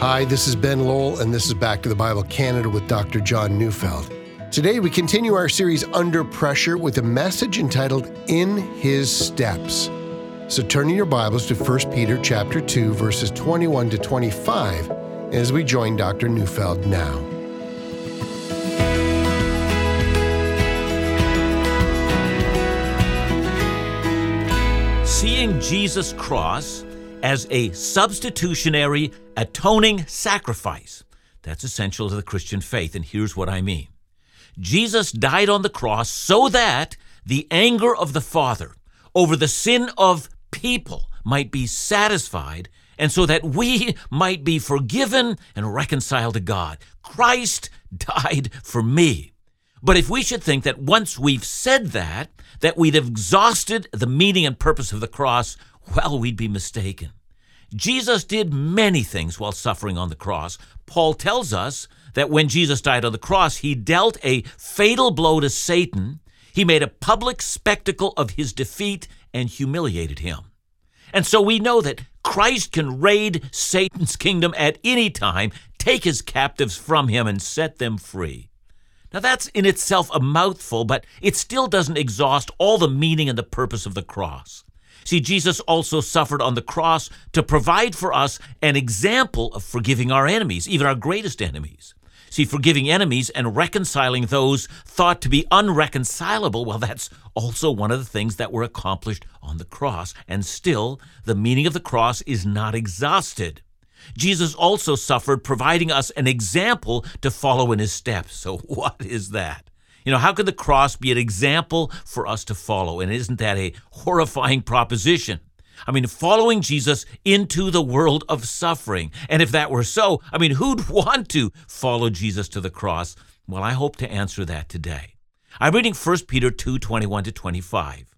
Hi, this is Ben Lowell, and this is Back to the Bible Canada with Dr. John Neufeld. Today, we continue our series Under Pressure with a message entitled In His Steps. So turn in your Bibles to 1 Peter chapter 2, verses 21 to 25, as we join Dr. Neufeld now. Seeing Jesus' cross as a substitutionary atoning sacrifice. That's essential to the Christian faith, and here's what I mean. Jesus died on the cross so that the anger of the Father over the sin of people might be satisfied, and so that we might be forgiven and reconciled to God. Christ died for me. But if we should think that once we've said that, that we'd have exhausted the meaning and purpose of the cross, well, we'd be mistaken. Jesus did many things while suffering on the cross. Paul tells us that when Jesus died on the cross, he dealt a fatal blow to Satan. He made a public spectacle of his defeat and humiliated him. And so we know that Christ can raid Satan's kingdom at any time, take his captives from him, and set them free. Now, that's in itself a mouthful, but it still doesn't exhaust all the meaning and the purpose of the cross. See, Jesus also suffered on the cross to provide for us an example of forgiving our enemies, even our greatest enemies. See, forgiving enemies and reconciling those thought to be unreconcilable, well, that's also one of the things that were accomplished on the cross. And still, the meaning of the cross is not exhausted. Jesus also suffered, providing us an example to follow in his steps. So, what is that? You know, how could the cross be an example for us to follow? And isn't that a horrifying proposition? I mean, following Jesus into the world of suffering. And if that were so, I mean, who'd want to follow Jesus to the cross? Well, I hope to answer that today. I'm reading 1 Peter 2 21 to 25.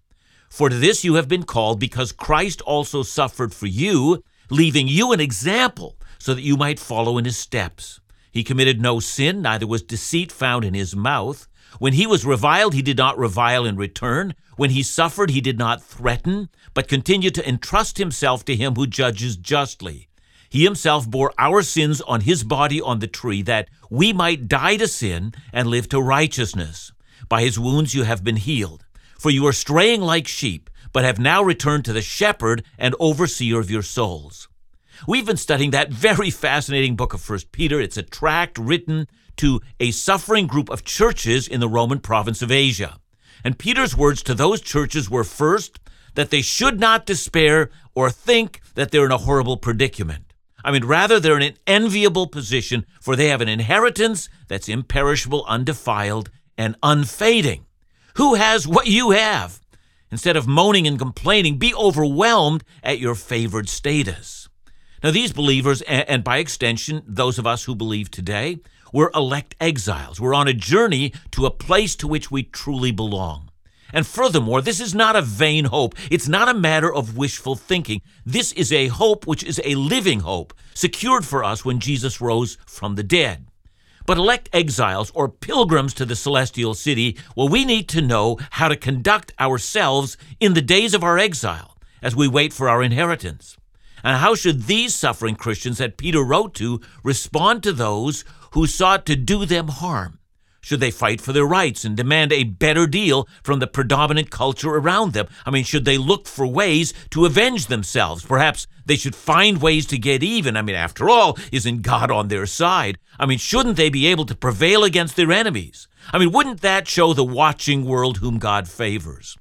For to this you have been called, because Christ also suffered for you, leaving you an example, so that you might follow in his steps. He committed no sin, neither was deceit found in his mouth. When he was reviled, he did not revile in return. When he suffered, he did not threaten, but continued to entrust himself to him who judges justly. He himself bore our sins on his body on the tree, that we might die to sin and live to righteousness. By his wounds you have been healed. For you are straying like sheep, but have now returned to the shepherd and overseer of your souls. We've been studying that very fascinating book of First Peter. It's a tract written to a suffering group of churches in the Roman province of Asia. And Peter's words to those churches were first, that they should not despair or think that they're in a horrible predicament. I mean, rather, they're in an enviable position, for they have an inheritance that's imperishable, undefiled, and unfading. Who has what you have? Instead of moaning and complaining, be overwhelmed at your favored status. Now, these believers, and by extension, those of us who believe today, we're elect exiles. We're on a journey to a place to which we truly belong. And furthermore, this is not a vain hope. It's not a matter of wishful thinking. This is a hope which is a living hope, secured for us when Jesus rose from the dead. But elect exiles or pilgrims to the celestial city, well, we need to know how to conduct ourselves in the days of our exile as we wait for our inheritance. And how should these suffering Christians that Peter wrote to respond to those who sought to do them harm? Should they fight for their rights and demand a better deal from the predominant culture around them? I mean, should they look for ways to avenge themselves? Perhaps they should find ways to get even. I mean, after all, isn't God on their side? I mean, shouldn't they be able to prevail against their enemies? I mean, wouldn't that show the watching world whom God favors?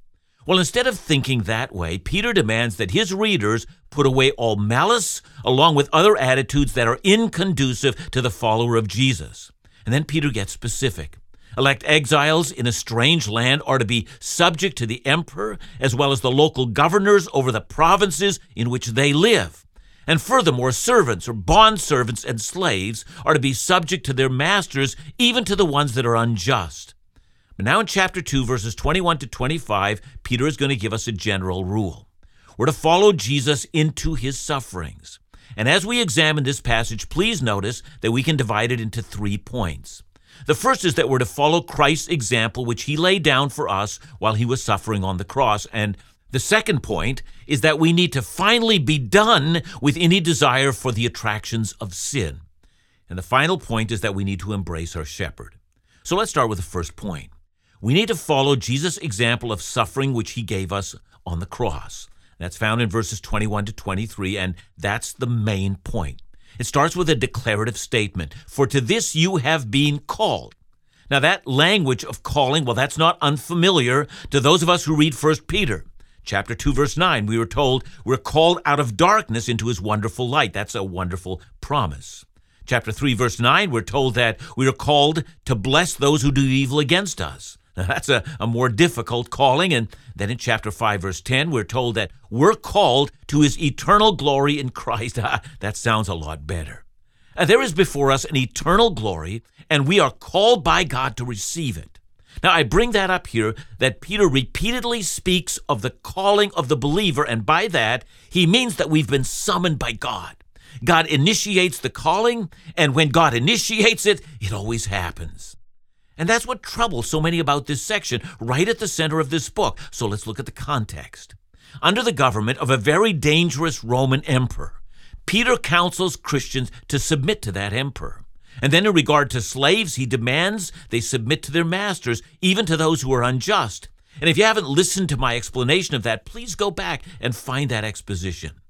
Well, instead of thinking that way, Peter demands that his readers put away all malice along with other attitudes that are inconducive to the follower of Jesus. And then Peter gets specific. Elect exiles in a strange land are to be subject to the emperor as well as the local governors over the provinces in which they live. And furthermore, servants or bond servants and slaves are to be subject to their masters, even to the ones that are unjust. But now in chapter 2, verses 21 to 25, Peter is going to give us a general rule. We're to follow Jesus into his sufferings. And as we examine this passage, please notice that we can divide it into three points. The first is that we're to follow Christ's example, which he laid down for us while he was suffering on the cross. And The second point is that we need to finally be done with any desire for the attractions of sin. And the final point is that we need to embrace our shepherd. So let's start with the first point. We need to follow Jesus' example of suffering which he gave us on the cross. That's found in verses 21 to 23, and that's the main point. It starts with a declarative statement For to this you have been called. Now, that language of calling, well, that's not unfamiliar to those of us who read 1 Peter. Chapter 2, verse 9, we were told we're called out of darkness into his wonderful light. That's a wonderful promise. Chapter 3, verse 9, we're told that we are called to bless those who do evil against us. Now, that's a, a more difficult calling. And then in chapter 5, verse 10, we're told that we're called to his eternal glory in Christ. Ah, that sounds a lot better. And there is before us an eternal glory, and we are called by God to receive it. Now, I bring that up here that Peter repeatedly speaks of the calling of the believer, and by that, he means that we've been summoned by God. God initiates the calling, and when God initiates it, it always happens. And that's what troubles so many about this section, right at the center of this book. So let's look at the context. Under the government of a very dangerous Roman emperor, Peter counsels Christians to submit to that emperor. And then, in regard to slaves, he demands they submit to their masters, even to those who are unjust. And if you haven't listened to my explanation of that, please go back and find that exposition.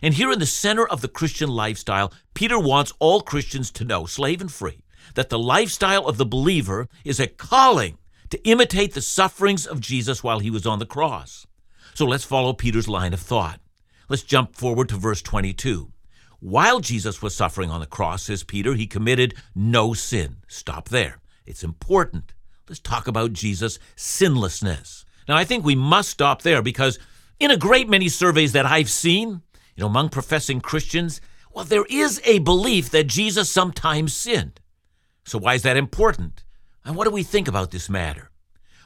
And here in the center of the Christian lifestyle, Peter wants all Christians to know, slave and free, that the lifestyle of the believer is a calling to imitate the sufferings of Jesus while he was on the cross. So let's follow Peter's line of thought. Let's jump forward to verse 22. While Jesus was suffering on the cross, says Peter, he committed no sin. Stop there. It's important. Let's talk about Jesus' sinlessness. Now, I think we must stop there because in a great many surveys that I've seen, you know, among professing Christians, well, there is a belief that Jesus sometimes sinned. So, why is that important? And what do we think about this matter?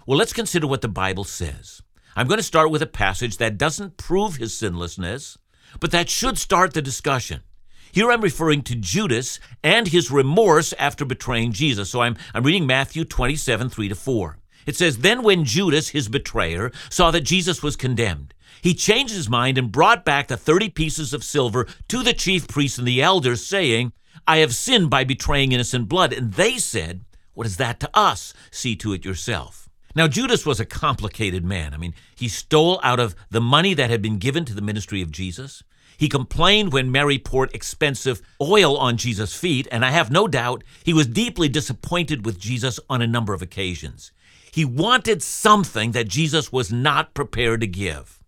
Well, let's consider what the Bible says. I'm going to start with a passage that doesn't prove his sinlessness, but that should start the discussion. Here I'm referring to Judas and his remorse after betraying Jesus. So I'm, I'm reading Matthew 27, 3 to 4. It says, Then when Judas, his betrayer, saw that Jesus was condemned, he changed his mind and brought back the 30 pieces of silver to the chief priests and the elders, saying, I have sinned by betraying innocent blood. And they said, What is that to us? See to it yourself. Now, Judas was a complicated man. I mean, he stole out of the money that had been given to the ministry of Jesus. He complained when Mary poured expensive oil on Jesus' feet, and I have no doubt he was deeply disappointed with Jesus on a number of occasions. He wanted something that Jesus was not prepared to give.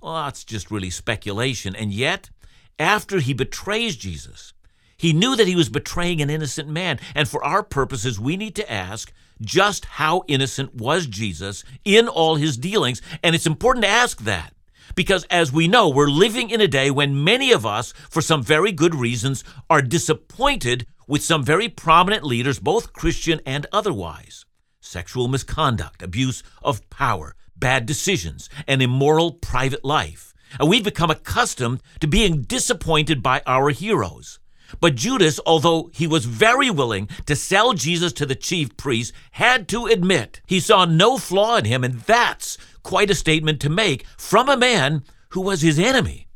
Well, that's just really speculation. And yet, after he betrays Jesus, he knew that he was betraying an innocent man. And for our purposes, we need to ask just how innocent was Jesus in all his dealings. And it's important to ask that because as we know, we're living in a day when many of us, for some very good reasons, are disappointed with some very prominent leaders, both Christian and otherwise. Sexual misconduct, abuse of power, bad decisions, and immoral private life. And we've become accustomed to being disappointed by our heroes. But Judas, although he was very willing to sell Jesus to the chief priests, had to admit he saw no flaw in him, and that's quite a statement to make from a man who was his enemy.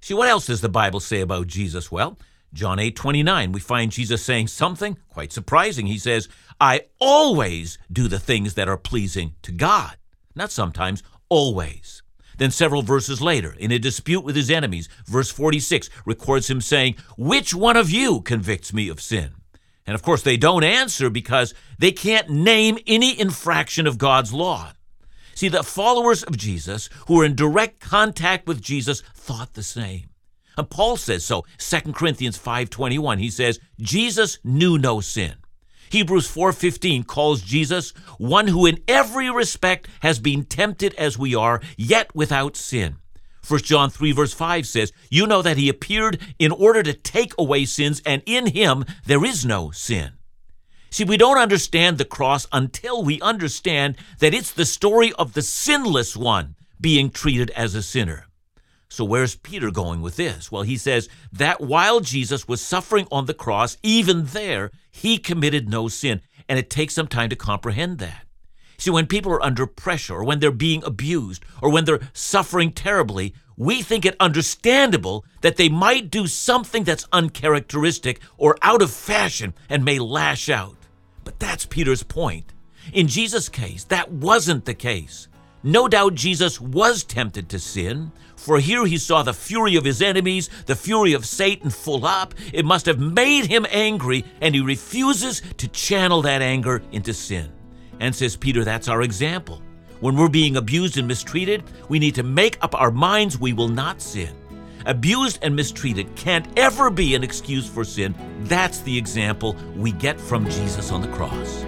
See, what else does the Bible say about Jesus? Well, John 8 29, we find Jesus saying something quite surprising. He says, I always do the things that are pleasing to God. Not sometimes, always. Then, several verses later, in a dispute with his enemies, verse 46 records him saying, Which one of you convicts me of sin? And of course, they don't answer because they can't name any infraction of God's law. See, the followers of Jesus who were in direct contact with Jesus thought the same. And Paul says so, 2 Corinthians 5:21. He says, "Jesus knew no sin." Hebrews 4:15 calls Jesus one who in every respect has been tempted as we are, yet without sin. 1 John 3 verse 5 says, "You know that he appeared in order to take away sins, and in him there is no sin." See, we don't understand the cross until we understand that it's the story of the sinless one being treated as a sinner. So, where's Peter going with this? Well, he says that while Jesus was suffering on the cross, even there, he committed no sin. And it takes some time to comprehend that. See, when people are under pressure, or when they're being abused, or when they're suffering terribly, we think it understandable that they might do something that's uncharacteristic or out of fashion and may lash out. But that's Peter's point. In Jesus' case, that wasn't the case. No doubt Jesus was tempted to sin, for here he saw the fury of his enemies, the fury of Satan full up. It must have made him angry, and he refuses to channel that anger into sin. And says Peter, that's our example. When we're being abused and mistreated, we need to make up our minds we will not sin. Abused and mistreated can't ever be an excuse for sin. That's the example we get from Jesus on the cross.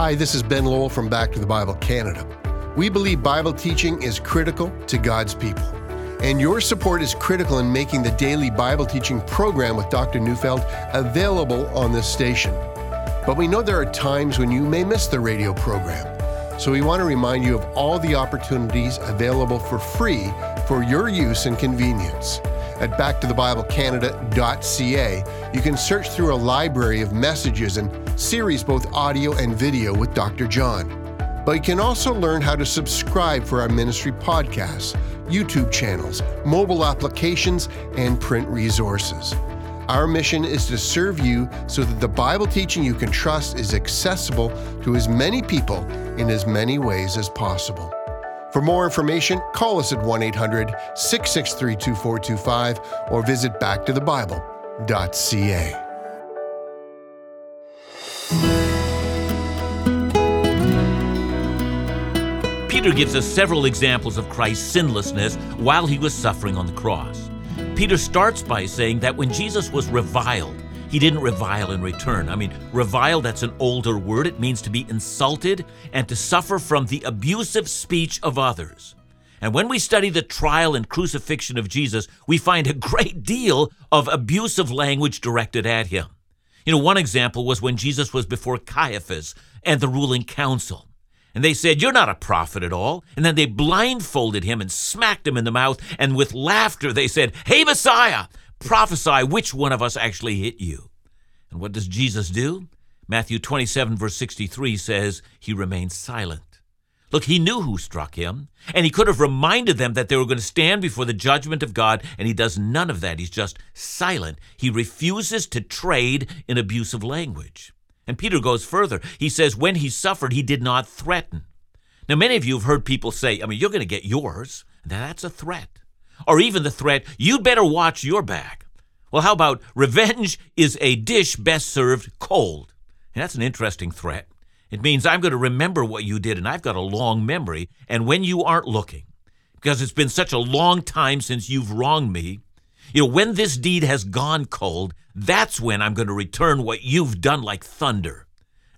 Hi, this is Ben Lowell from Back to the Bible Canada. We believe Bible teaching is critical to God's people. And your support is critical in making the daily Bible teaching program with Dr. Neufeld available on this station. But we know there are times when you may miss the radio program. So we want to remind you of all the opportunities available for free for your use and convenience at backtothebiblecanada.ca, you can search through a library of messages and series, both audio and video, with Dr. John. But you can also learn how to subscribe for our ministry podcasts, YouTube channels, mobile applications, and print resources. Our mission is to serve you so that the Bible teaching you can trust is accessible to as many people in as many ways as possible. For more information, call us at 1 800 663 2425 or visit backtothebible.ca. Peter gives us several examples of Christ's sinlessness while he was suffering on the cross. Peter starts by saying that when Jesus was reviled, he didn't revile in return. I mean, revile, that's an older word. It means to be insulted and to suffer from the abusive speech of others. And when we study the trial and crucifixion of Jesus, we find a great deal of abusive language directed at him. You know, one example was when Jesus was before Caiaphas and the ruling council. And they said, You're not a prophet at all. And then they blindfolded him and smacked him in the mouth. And with laughter, they said, Hey, Messiah, prophesy which one of us actually hit you. And what does Jesus do? Matthew 27, verse 63 says, He remained silent. Look, he knew who struck him, and he could have reminded them that they were going to stand before the judgment of God, and he does none of that. He's just silent. He refuses to trade in abusive language. And Peter goes further. He says, when he suffered, he did not threaten. Now, many of you have heard people say, I mean, you're going to get yours. Now, That's a threat or even the threat, you'd better watch your back. Well, how about revenge is a dish best served cold? And that's an interesting threat. It means I'm going to remember what you did, and I've got a long memory. And when you aren't looking, because it's been such a long time since you've wronged me, you know, when this deed has gone cold, that's when I'm going to return what you've done like thunder.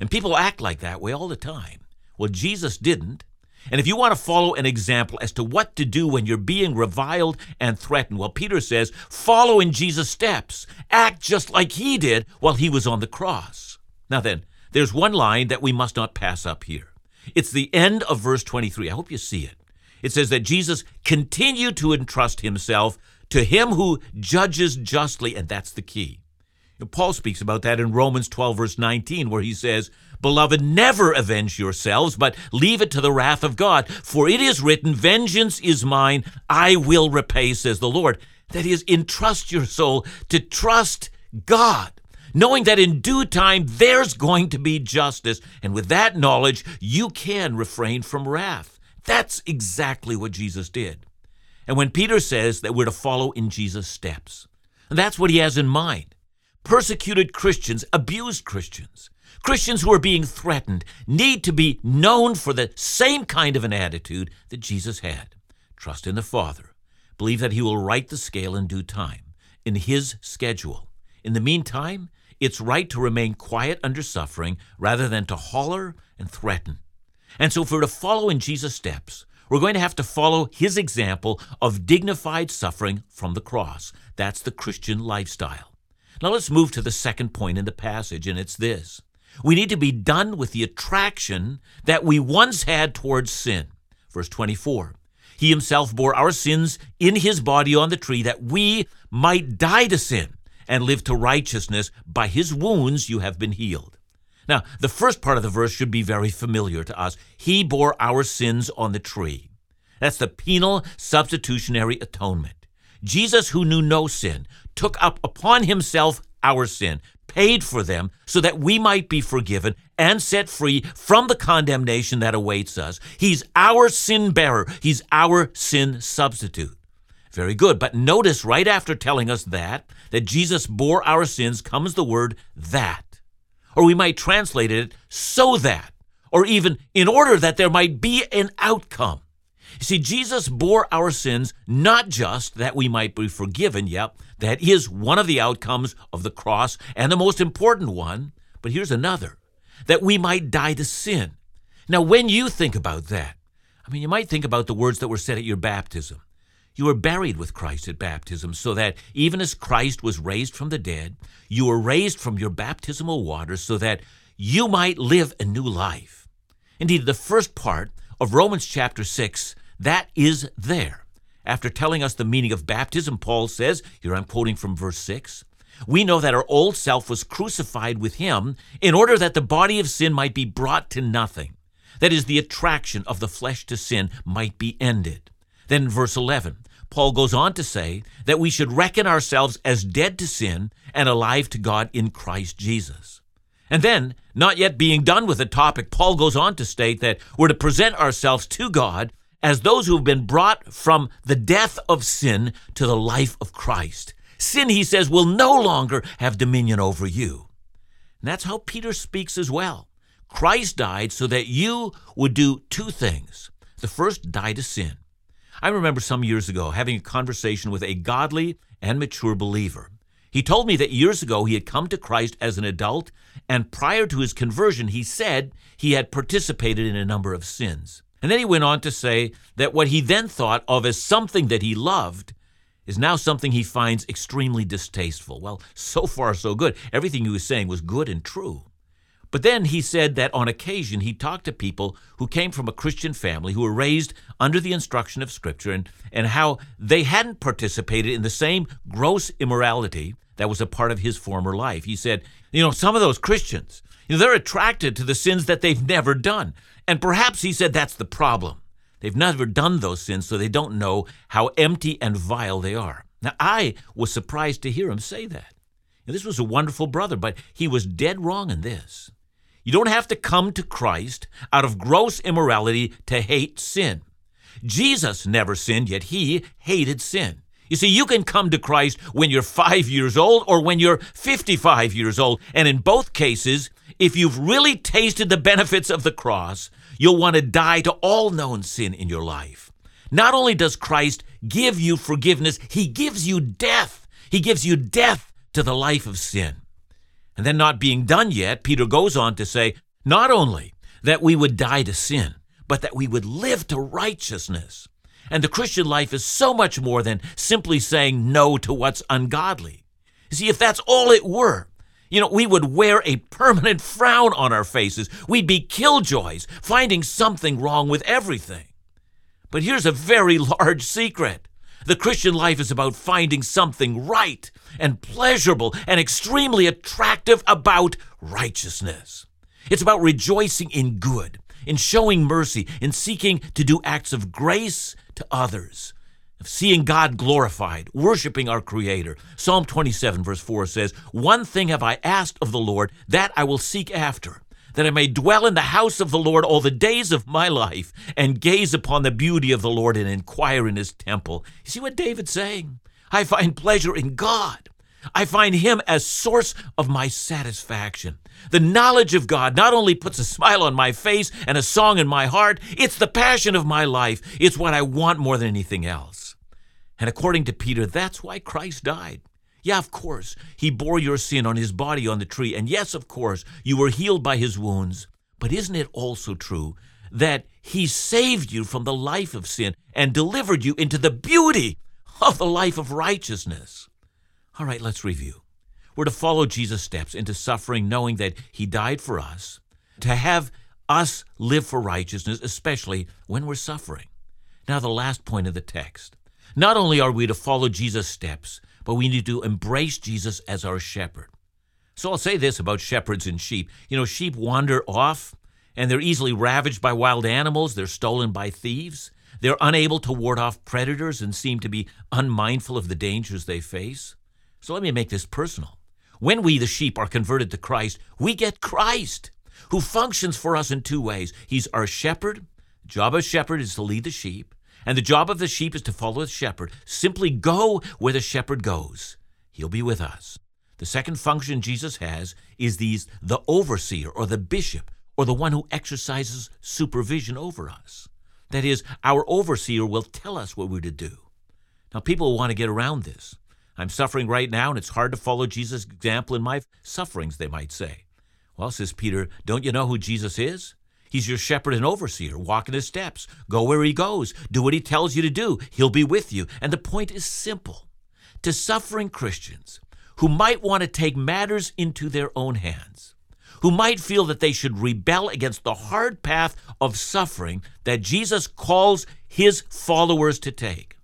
And people act like that way all the time. Well, Jesus didn't. And if you want to follow an example as to what to do when you're being reviled and threatened, well, Peter says, follow in Jesus' steps. Act just like he did while he was on the cross. Now then, there's one line that we must not pass up here. It's the end of verse 23. I hope you see it. It says that Jesus continued to entrust himself to him who judges justly, and that's the key. Paul speaks about that in Romans 12, verse 19, where he says, Beloved, never avenge yourselves, but leave it to the wrath of God. For it is written, Vengeance is mine, I will repay, says the Lord. That is, entrust your soul to trust God, knowing that in due time there's going to be justice. And with that knowledge, you can refrain from wrath. That's exactly what Jesus did. And when Peter says that we're to follow in Jesus' steps, that's what he has in mind. Persecuted Christians, abused Christians, Christians who are being threatened need to be known for the same kind of an attitude that Jesus had. Trust in the Father. Believe that He will right the scale in due time, in His schedule. In the meantime, it's right to remain quiet under suffering rather than to holler and threaten. And so, if we're to follow in Jesus' steps, we're going to have to follow his example of dignified suffering from the cross. That's the Christian lifestyle. Now let's move to the second point in the passage, and it's this we need to be done with the attraction that we once had towards sin. Verse 24. He himself bore our sins in his body on the tree that we might die to sin and live to righteousness. By his wounds you have been healed. Now, the first part of the verse should be very familiar to us. He bore our sins on the tree. That's the penal substitutionary atonement. Jesus, who knew no sin, took up upon himself our sin, paid for them so that we might be forgiven and set free from the condemnation that awaits us. He's our sin bearer, He's our sin substitute. Very good. But notice right after telling us that, that Jesus bore our sins, comes the word that. Or we might translate it so that, or even in order that there might be an outcome. You see, Jesus bore our sins not just that we might be forgiven, yep, that is one of the outcomes of the cross and the most important one, but here's another that we might die to sin. Now, when you think about that, I mean, you might think about the words that were said at your baptism. You were buried with Christ at baptism, so that even as Christ was raised from the dead, you were raised from your baptismal waters so that you might live a new life. Indeed, the first part of Romans chapter 6, that is there. After telling us the meaning of baptism, Paul says, here I'm quoting from verse 6, we know that our old self was crucified with him in order that the body of sin might be brought to nothing. That is, the attraction of the flesh to sin might be ended. Then, verse 11, Paul goes on to say that we should reckon ourselves as dead to sin and alive to God in Christ Jesus. And then, not yet being done with the topic, Paul goes on to state that we're to present ourselves to God as those who have been brought from the death of sin to the life of Christ. Sin, he says, will no longer have dominion over you. And that's how Peter speaks as well. Christ died so that you would do two things. The first, die to sin. I remember some years ago having a conversation with a godly and mature believer. He told me that years ago he had come to Christ as an adult, and prior to his conversion, he said he had participated in a number of sins. And then he went on to say that what he then thought of as something that he loved is now something he finds extremely distasteful. Well, so far, so good. Everything he was saying was good and true. But then he said that on occasion he talked to people who came from a Christian family who were raised under the instruction of Scripture and, and how they hadn't participated in the same gross immorality that was a part of his former life. He said, you know, some of those Christians, they're attracted to the sins that they've never done. And perhaps he said that's the problem. They've never done those sins, so they don't know how empty and vile they are. Now, I was surprised to hear him say that. Now, this was a wonderful brother, but he was dead wrong in this. You don't have to come to Christ out of gross immorality to hate sin. Jesus never sinned, yet he hated sin. You see, you can come to Christ when you're five years old or when you're 55 years old. And in both cases, if you've really tasted the benefits of the cross, you'll want to die to all known sin in your life. Not only does Christ give you forgiveness, he gives you death. He gives you death to the life of sin. And then, not being done yet, Peter goes on to say, not only that we would die to sin, but that we would live to righteousness. And the Christian life is so much more than simply saying no to what's ungodly. See, if that's all it were, you know, we would wear a permanent frown on our faces. We'd be killjoys, finding something wrong with everything. But here's a very large secret the Christian life is about finding something right and pleasurable and extremely attractive about righteousness. It's about rejoicing in good, in showing mercy, in seeking to do acts of grace to others, seeing God glorified, worshiping our Creator. Psalm 27, verse 4 says, One thing have I asked of the Lord, that I will seek after that I may dwell in the house of the Lord all the days of my life and gaze upon the beauty of the Lord and inquire in his temple. You see what David's saying? I find pleasure in God. I find him as source of my satisfaction. The knowledge of God not only puts a smile on my face and a song in my heart, it's the passion of my life. It's what I want more than anything else. And according to Peter, that's why Christ died. Yeah, of course, he bore your sin on his body on the tree. And yes, of course, you were healed by his wounds. But isn't it also true that he saved you from the life of sin and delivered you into the beauty of the life of righteousness? All right, let's review. We're to follow Jesus' steps into suffering, knowing that he died for us, to have us live for righteousness, especially when we're suffering. Now, the last point of the text. Not only are we to follow Jesus' steps, but we need to embrace Jesus as our shepherd. So I'll say this about shepherds and sheep. You know, sheep wander off, and they're easily ravaged by wild animals, they're stolen by thieves. They're unable to ward off predators and seem to be unmindful of the dangers they face. So let me make this personal. When we, the sheep, are converted to Christ, we get Christ, who functions for us in two ways. He's our shepherd. Job of shepherd is to lead the sheep, and the job of the sheep is to follow the shepherd. Simply go where the shepherd goes. He'll be with us. The second function Jesus has is these the overseer or the bishop or the one who exercises supervision over us. That is, our overseer will tell us what we're to do. Now, people want to get around this. I'm suffering right now, and it's hard to follow Jesus' example in my sufferings, they might say. Well, says Peter, don't you know who Jesus is? He's your shepherd and overseer. Walk in his steps. Go where he goes. Do what he tells you to do. He'll be with you. And the point is simple. To suffering Christians who might want to take matters into their own hands, who might feel that they should rebel against the hard path of suffering that Jesus calls his followers to take.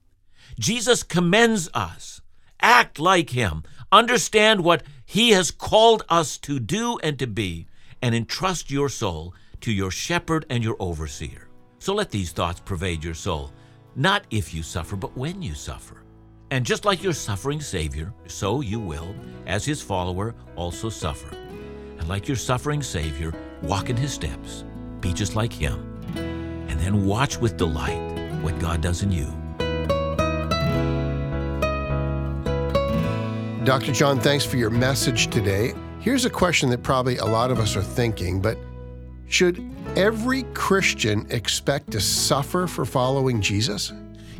Jesus commends us. Act like him. Understand what he has called us to do and to be, and entrust your soul to your shepherd and your overseer. So let these thoughts pervade your soul, not if you suffer, but when you suffer. And just like your suffering Savior, so you will, as his follower, also suffer. And like your suffering Savior, walk in his steps, be just like him, and then watch with delight what God does in you. Dr. John, thanks for your message today. Here's a question that probably a lot of us are thinking, but should every Christian expect to suffer for following Jesus?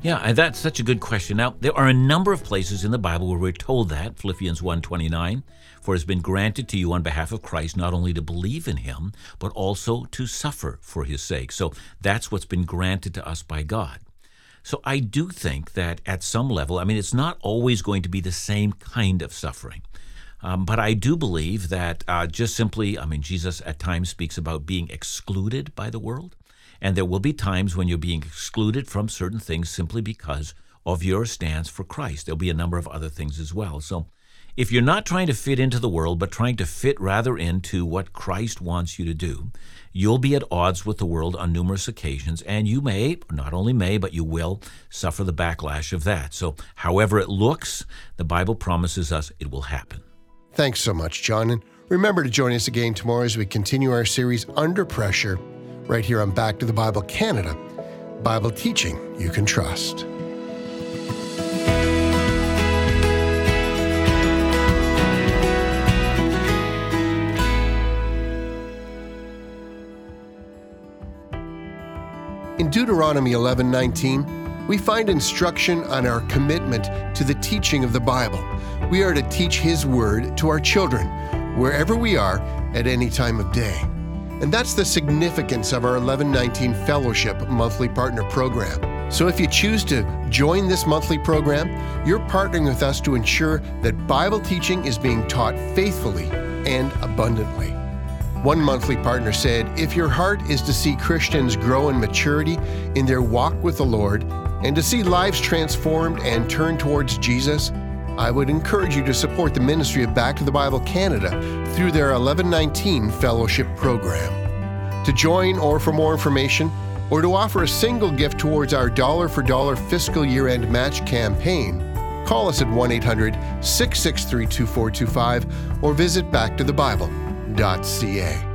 Yeah, that's such a good question. Now, there are a number of places in the Bible where we're told that. Philippians 1:29, for it has been granted to you on behalf of Christ not only to believe in him, but also to suffer for his sake. So that's what's been granted to us by God. So I do think that at some level, I mean, it's not always going to be the same kind of suffering. Um, but I do believe that uh, just simply, I mean, Jesus at times speaks about being excluded by the world. And there will be times when you're being excluded from certain things simply because of your stance for Christ. There'll be a number of other things as well. So if you're not trying to fit into the world, but trying to fit rather into what Christ wants you to do, you'll be at odds with the world on numerous occasions, and you may, not only may, but you will suffer the backlash of that. So, however it looks, the Bible promises us it will happen. Thanks so much, John. And remember to join us again tomorrow as we continue our series Under Pressure right here on Back to the Bible Canada. Bible teaching you can trust. In Deuteronomy 11:19, we find instruction on our commitment to the teaching of the Bible. We are to teach His Word to our children, wherever we are at any time of day. And that's the significance of our 1119 Fellowship monthly partner program. So if you choose to join this monthly program, you're partnering with us to ensure that Bible teaching is being taught faithfully and abundantly. One monthly partner said, If your heart is to see Christians grow in maturity in their walk with the Lord and to see lives transformed and turned towards Jesus, I would encourage you to support the ministry of Back to the Bible Canada through their 1119 Fellowship Program. To join or for more information, or to offer a single gift towards our dollar for dollar fiscal year end match campaign, call us at 1 800 663 2425 or visit backtothebible.ca.